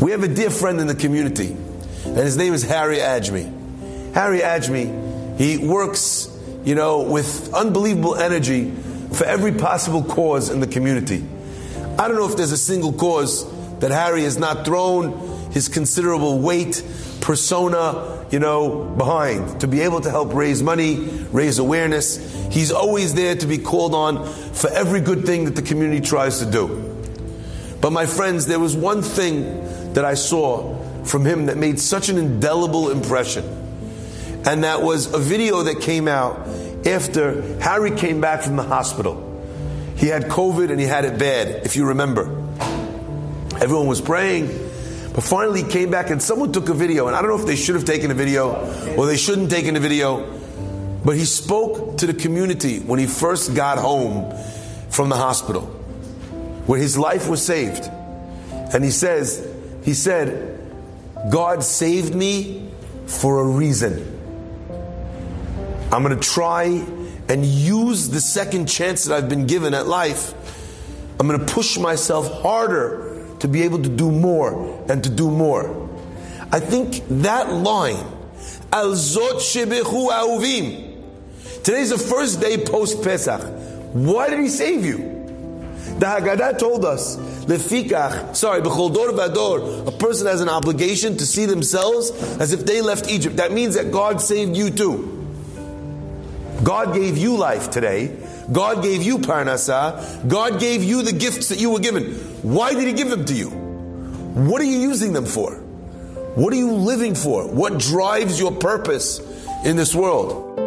We have a dear friend in the community, and his name is Harry Ajmi. Harry Ajmi, he works, you know, with unbelievable energy for every possible cause in the community. I don't know if there's a single cause that Harry has not thrown his considerable weight, persona, you know, behind to be able to help raise money, raise awareness. He's always there to be called on for every good thing that the community tries to do. But my friends, there was one thing that I saw from him that made such an indelible impression. And that was a video that came out after Harry came back from the hospital. He had COVID and he had it bad, if you remember. Everyone was praying, but finally he came back and someone took a video. And I don't know if they should have taken a video or they shouldn't have taken a video, but he spoke to the community when he first got home from the hospital, where his life was saved. And he says, he said, God saved me for a reason. I'm going to try and use the second chance that I've been given at life. I'm going to push myself harder to be able to do more and to do more. I think that line, Al Zot Shebechu Ahuvim. Today's the first day post Pesach. Why did he save you? The Haggadah told us, Lefikach, sorry, B'chol Dor Vador, a person has an obligation to see themselves as if they left Egypt. That means that God saved you too. God gave you life today. God gave you parnasa. God gave you the gifts that you were given. Why did He give them to you? What are you using them for? What are you living for? What drives your purpose in this world?